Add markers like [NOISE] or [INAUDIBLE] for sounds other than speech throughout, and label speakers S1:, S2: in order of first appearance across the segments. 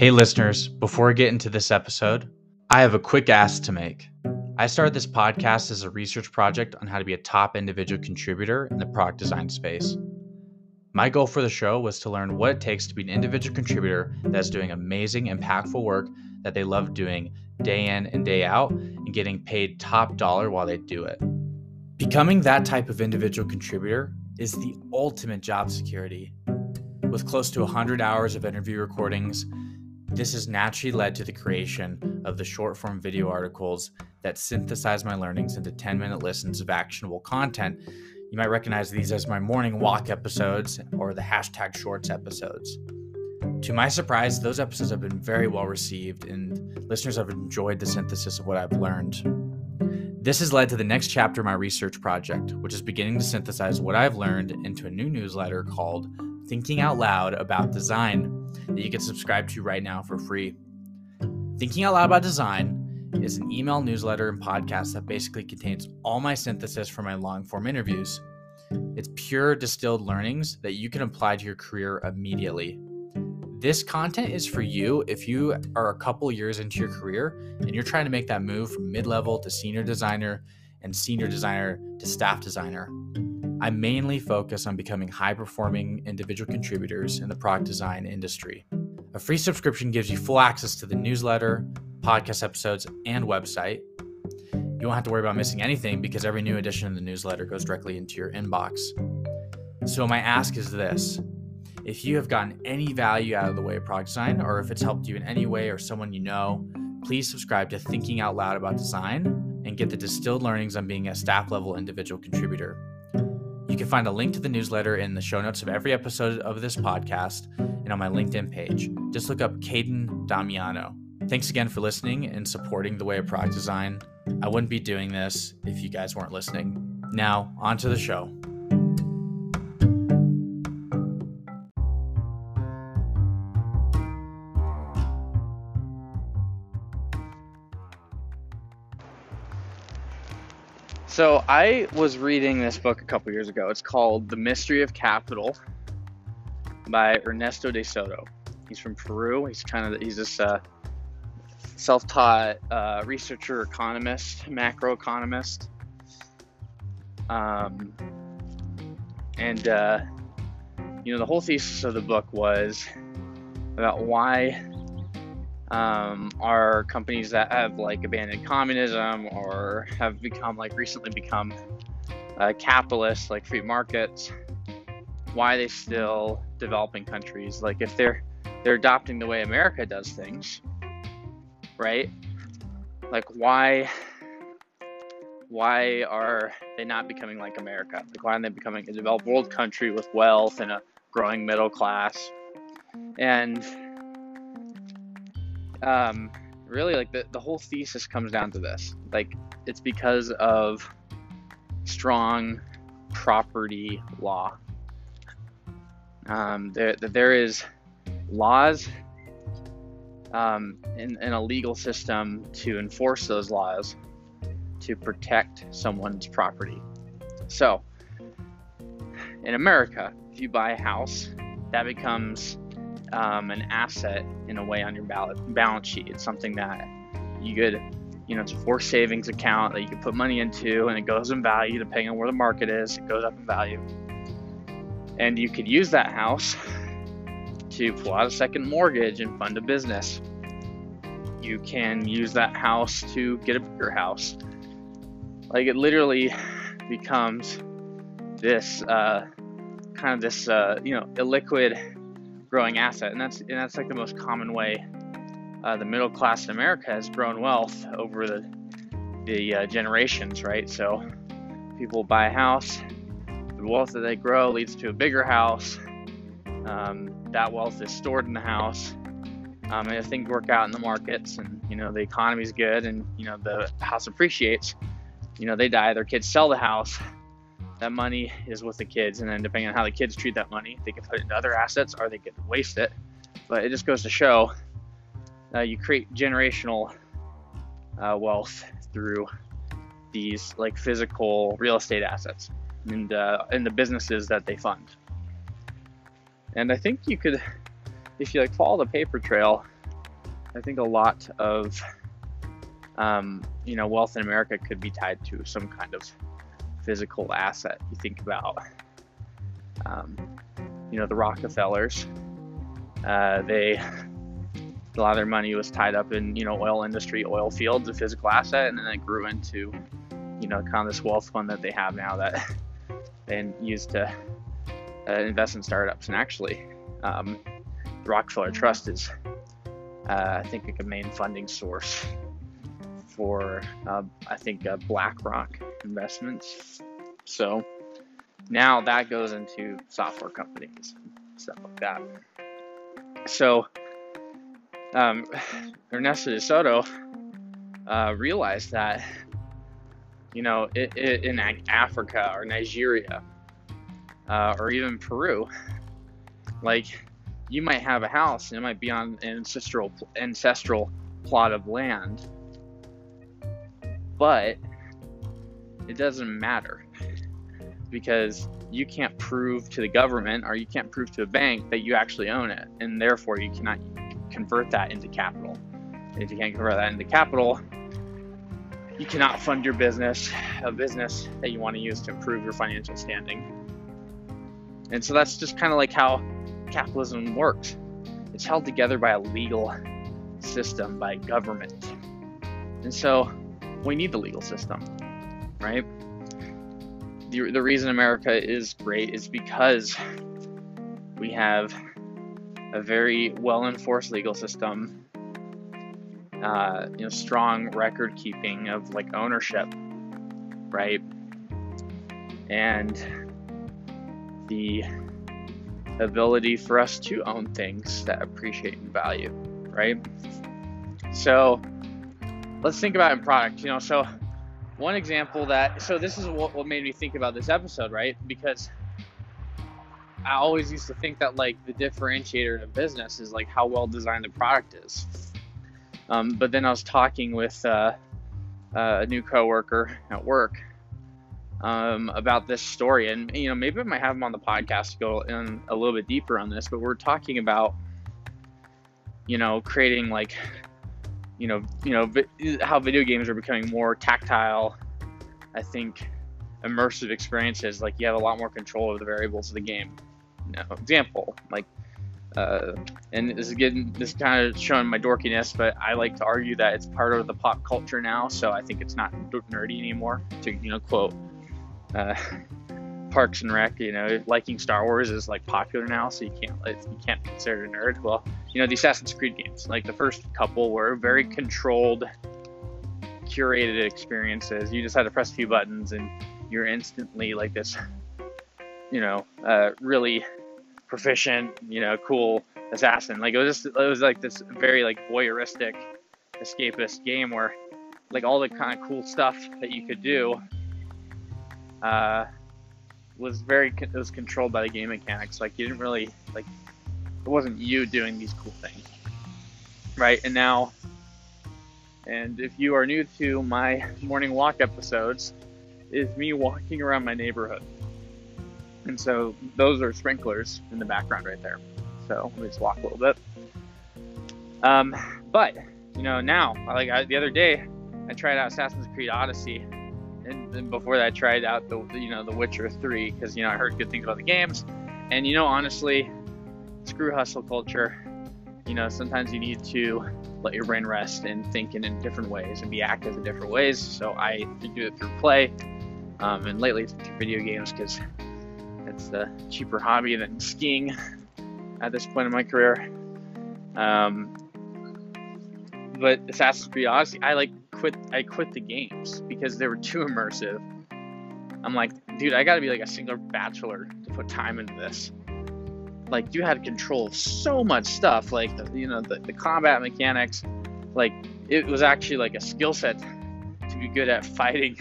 S1: Hey, listeners, before we get into this episode, I have a quick ask to make. I started this podcast as a research project on how to be a top individual contributor in the product design space. My goal for the show was to learn what it takes to be an individual contributor that's doing amazing, impactful work that they love doing day in and day out and getting paid top dollar while they do it. Becoming that type of individual contributor is the ultimate job security. With close to 100 hours of interview recordings, this has naturally led to the creation of the short form video articles that synthesize my learnings into 10 minute listens of actionable content. You might recognize these as my morning walk episodes or the hashtag shorts episodes. To my surprise, those episodes have been very well received, and listeners have enjoyed the synthesis of what I've learned. This has led to the next chapter of my research project, which is beginning to synthesize what I've learned into a new newsletter called Thinking Out Loud About Design that you can subscribe to right now for free. Thinking Out Loud About Design is an email newsletter and podcast that basically contains all my synthesis for my long form interviews. It's pure distilled learnings that you can apply to your career immediately. This content is for you if you are a couple years into your career and you're trying to make that move from mid level to senior designer and senior designer to staff designer. I mainly focus on becoming high performing individual contributors in the product design industry. A free subscription gives you full access to the newsletter, podcast episodes, and website. You won't have to worry about missing anything because every new edition of the newsletter goes directly into your inbox. So, my ask is this if you have gotten any value out of the way of product design, or if it's helped you in any way or someone you know, please subscribe to Thinking Out Loud About Design and get the distilled learnings on being a staff level individual contributor. You can find a link to the newsletter in the show notes of every episode of this podcast and on my LinkedIn page. Just look up Caden Damiano. Thanks again for listening and supporting the way of product design. I wouldn't be doing this if you guys weren't listening. Now, on to the show.
S2: So I was reading this book a couple years ago. It's called The Mystery of Capital by Ernesto de Soto. He's from Peru. He's kind of he's this uh, self-taught uh, researcher, economist, macroeconomist. Um, and uh, you know the whole thesis of the book was about why um, are companies that have like abandoned communism or have become like recently become uh, capitalists like free markets why are they still developing countries? Like if they're they're adopting the way america does things right? Like why why are they not becoming like america? Like why aren't they becoming a developed world country with wealth and a growing middle class? And um, really like the, the whole thesis comes down to this. Like it's because of strong property law. Um, there, there is laws um, in, in a legal system to enforce those laws to protect someone's property. So in america if you buy a house that becomes um, an asset in a way on your balance sheet. It's something that you could, you know, it's a forced savings account that you could put money into and it goes in value depending on where the market is, it goes up in value. And you could use that house to pull out a second mortgage and fund a business. You can use that house to get a bigger house. Like it literally becomes this uh, kind of this, uh, you know, illiquid growing asset, and that's and that's like the most common way uh, the middle class in America has grown wealth over the the uh, generations, right? So people buy a house, the wealth that they grow leads to a bigger house. Um, that wealth is stored in the house. Um, and if things work out in the markets, and you know the economy's good, and you know the house appreciates, you know they die, their kids sell the house, that money is with the kids, and then depending on how the kids treat that money, they can put it into other assets or they can waste it. But it just goes to show uh, you create generational uh, wealth through these like physical real estate assets and uh, and the businesses that they fund. And I think you could, if you like follow the paper trail, I think a lot of um, you know wealth in America could be tied to some kind of physical asset. You think about um, you know the Rockefellers. Uh, they [LAUGHS] a lot of their money was tied up in you know oil industry, oil fields, a physical asset, and then it grew into you know kind of this wealth fund that they have now that [LAUGHS] they use to uh, invest in startups. And actually, um, Rockefeller Trust is uh, I think like a main funding source for uh, I think uh, BlackRock investments. So now that goes into software companies stuff like that. So um, [SIGHS] Ernesto de Soto uh, realized that, you know, it, it, in Africa or Nigeria uh, or even Peru, like you might have a house and it might be on an ancestral ancestral plot of land, but it doesn't matter because you can't prove to the government or you can't prove to a bank that you actually own it, and therefore you cannot convert that into capital. If you can't convert that into capital, you cannot fund your business, a business that you want to use to improve your financial standing. And so that's just kind of like how capitalism works. It's held together by a legal system, by government. And so we need the legal system, right? The, the reason America is great is because we have a very well enforced legal system, uh, you know, strong record keeping of like ownership, right? And the ability for us to own things that appreciate in value, right? So let's think about in product, you know. So one example that so this is what, what made me think about this episode, right? Because I always used to think that like the differentiator in a business is like how well designed the product is. Um, but then I was talking with uh, uh, a new coworker at work um, about this story, and you know maybe I might have him on the podcast to go in a little bit deeper on this. But we're talking about you know creating like you know you know vi- how video games are becoming more tactile. I think immersive experiences like you have a lot more control over the variables of the game know, example. Like, uh, and this is getting this kind of showing my dorkiness, but I like to argue that it's part of the pop culture now. So I think it's not nerdy anymore. To you know, quote uh, [LAUGHS] Parks and Rec, you know, liking Star Wars is like popular now, so you can't you can't consider a nerd. Well, you know, the Assassin's Creed games, like the first couple, were very controlled, curated experiences. You just had to press a few buttons, and you're instantly like this, you know, uh, really proficient, you know, cool assassin. Like it was just it was like this very like voyeuristic escapist game where like all the kind of cool stuff that you could do uh, was very it was controlled by the game mechanics. Like you didn't really like it wasn't you doing these cool things, right? And now, and if you are new to my [LAUGHS] morning walk episodes, is me walking around my neighborhood and so those are sprinklers in the background right there. So let me just walk a little bit. Um, but you know now, like I, the other day, I tried out Assassin's Creed Odyssey, and, and before that, I tried out the you know The Witcher 3 because you know I heard good things about the games, and you know honestly, screw hustle culture. You know sometimes you need to let your brain rest and think in, in different ways and be active in different ways. So I do it through play, um, and lately it's through video games because it's a cheaper hobby than skiing at this point in my career. Um, but Assassin's Creed Odyssey, I like quit. I quit the games because they were too immersive. I'm like, dude, I gotta be like a single bachelor to put time into this. Like, you had control of so much stuff, like the, you know the, the combat mechanics. Like, it was actually like a skill set to be good at [LAUGHS] fighting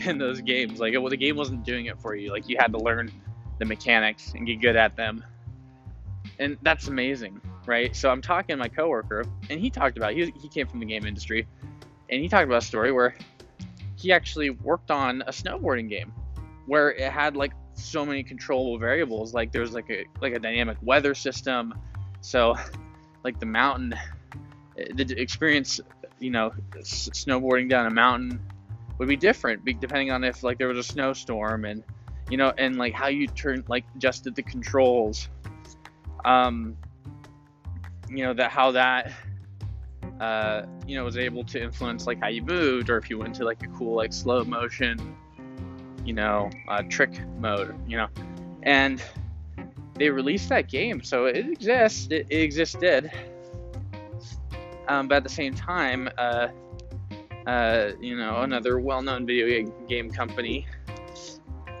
S2: [LAUGHS] in those games. Like, well, the game wasn't doing it for you. Like, you had to learn the mechanics and get good at them. And that's amazing, right? So I'm talking to my coworker, and he talked about he he came from the game industry, and he talked about a story where he actually worked on a snowboarding game where it had like so many controllable variables. Like there's like a like a dynamic weather system, so [LAUGHS] like the mountain the experience, you know, snowboarding down a mountain would be different depending on if like there was a snowstorm and you know and like how you turn like adjusted the controls um you know that how that uh you know was able to influence like how you moved or if you went to like a cool like slow motion you know uh, trick mode you know. And they released that game so it exists it, it existed. Um, but at the same time uh, uh, you know, another well-known video game company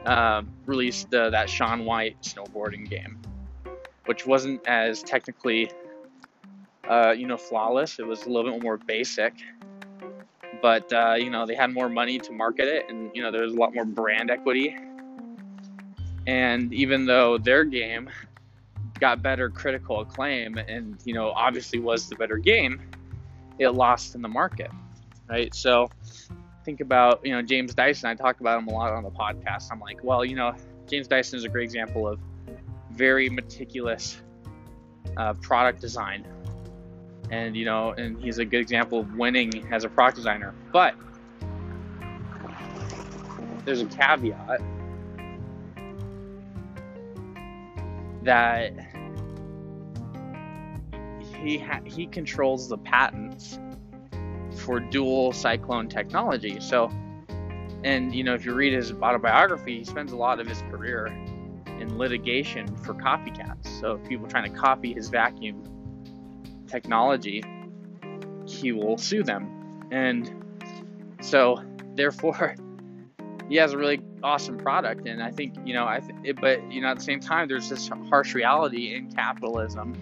S2: uh, released uh, that Shaun White snowboarding game, which wasn't as technically, uh, you know, flawless. It was a little bit more basic, but uh, you know, they had more money to market it, and you know, there was a lot more brand equity. And even though their game got better critical acclaim, and you know, obviously was the better game, it lost in the market right? So think about, you know, James Dyson. I talk about him a lot on the podcast. I'm like, well, you know, James Dyson is a great example of very meticulous uh, product design. And, you know, and he's a good example of winning as a product designer. But there's a caveat that he ha- he controls the patents for dual cyclone technology. So, and you know, if you read his autobiography, he spends a lot of his career in litigation for copycats. So, people trying to copy his vacuum technology, he will sue them. And so, therefore, [LAUGHS] he has a really awesome product. And I think, you know, I, th- it, but, you know, at the same time, there's this harsh reality in capitalism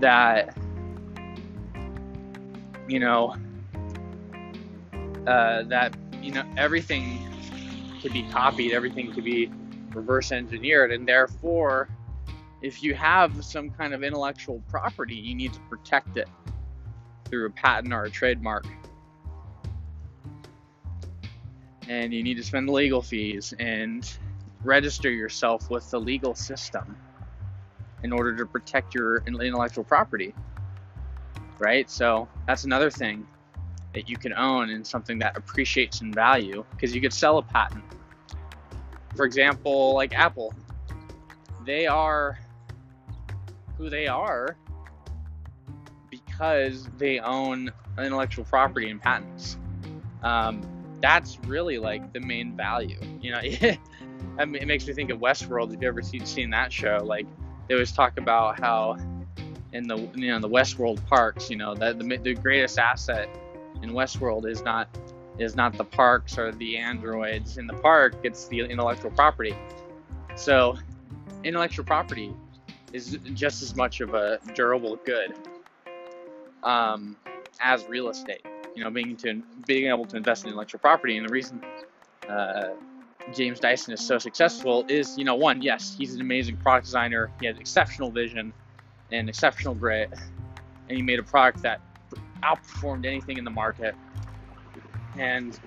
S2: that you know, uh, that you know everything could be copied, everything could be reverse engineered, and therefore, if you have some kind of intellectual property, you need to protect it through a patent or a trademark. And you need to spend legal fees and register yourself with the legal system in order to protect your intellectual property right? So that's another thing that you can own and something that appreciates in value because you could sell a patent. For example, like Apple, they are who they are because they own intellectual property and patents. Um, that's really like the main value. You know, [LAUGHS] it makes me think of Westworld. If you ever seen, seen that show, like they always talk about how in the you know the Westworld parks. You know that the, the greatest asset in Westworld is not is not the parks or the androids in the park. It's the intellectual property. So intellectual property is just as much of a durable good um, as real estate. You know, being to being able to invest in intellectual property, and the reason uh, James Dyson is so successful is, you know, one, yes, he's an amazing product designer. He has exceptional vision and exceptional grit, and he made a product that outperformed anything in the market, and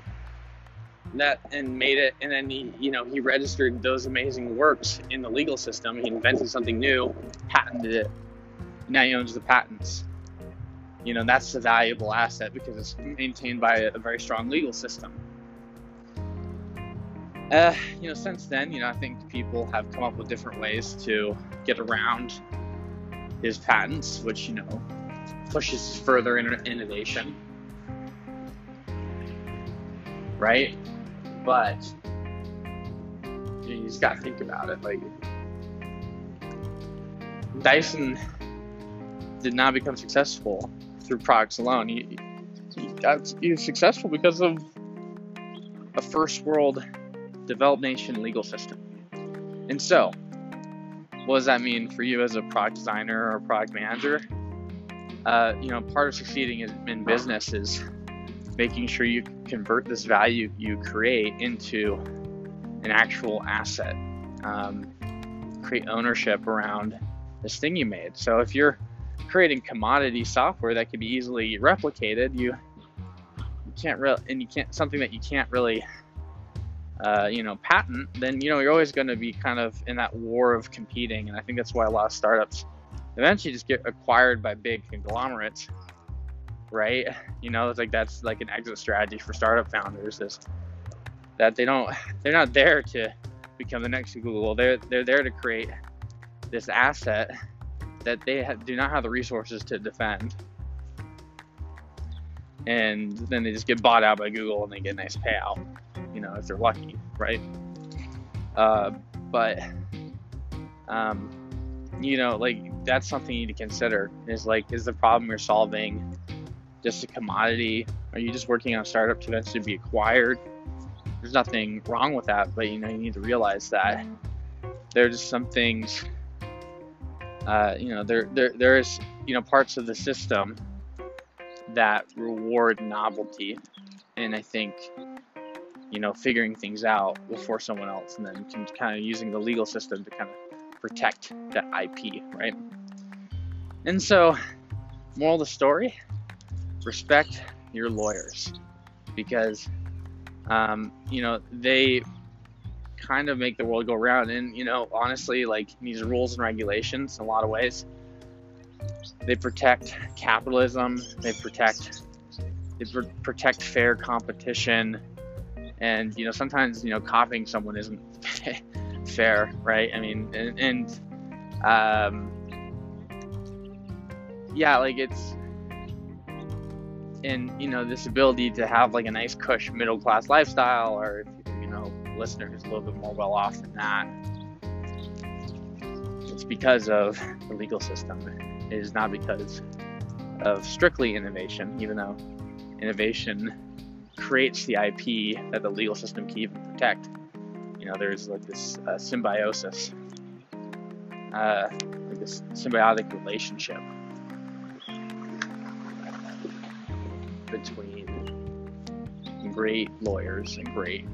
S2: that and made it. And then he, you know, he registered those amazing works in the legal system. He invented something new, patented it. Now he owns the patents. You know, that's a valuable asset because it's maintained by a, very strong legal system. Uh, you know, since then, you know, I think people have come up with different ways to get around his patents, which you know pushes further innovation, right? But you, just gotta think about it. Like Dyson did not become successful through products alone. He, he got he was successful because of a first world developed nation legal system. And so, what does that mean for you as a product designer or product manager? Uh, you know, part of succeeding in business is making sure you convert this value you create into an actual asset. Um, create ownership around this thing you made. So if you're creating commodity software that can be easily replicated, you, you can't really, and you can't something that you can't really uh, you know, patent, then you know you're always going to be kind of in that war of competing, and I think that's why a lot of startups eventually just get acquired by big conglomerates, right? [LAUGHS] You know, it's like that's like an exit strategy for startup founders is that they don't [LAUGHS] they're not there to become the next Google. They're they're there to create this asset that they have, do not have the resources to defend. And then they just get bought out by Google and they get a nice payout, you know, if they're lucky, right? Uh, but, um, you know, like that's something you need to consider is like, is the problem you're solving just a commodity? Are you just working on a startup to eventually be acquired? There's nothing wrong with that, but you know, you need to realize that there are just some things uh, you know, there, there, there's, you know, parts of the system that reward novelty. And I think, you know, figuring things out before someone else and then kind of using the legal system to kind of protect that IP, right? And so, moral of the story respect your lawyers because, um, you know, they kind of make the world go round. And, you know, honestly, like these rules and regulations, in a lot of ways, they protect capitalism, they protect they pr- protect fair competition, and you know sometimes you know copying someone isn't [LAUGHS] fair, right? I mean, and, and um, yeah, like it's and you know this ability to have like a nice cush middle class lifestyle, or if you know, listener who's a little bit more well off than that, it's because of the legal system. It is not because of strictly innovation, even though innovation creates the IP that the legal system can even protect. You know, there's like this uh, symbiosis, uh, like this symbiotic relationship between great lawyers and great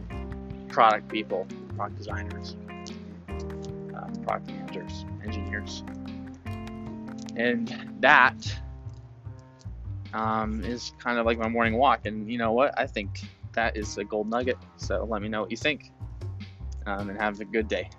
S2: product people, product designers, um, product managers, engineers. And that um, is kind of like my morning walk. And you know what? I think that is a gold nugget. So let me know what you think um, and have a good day.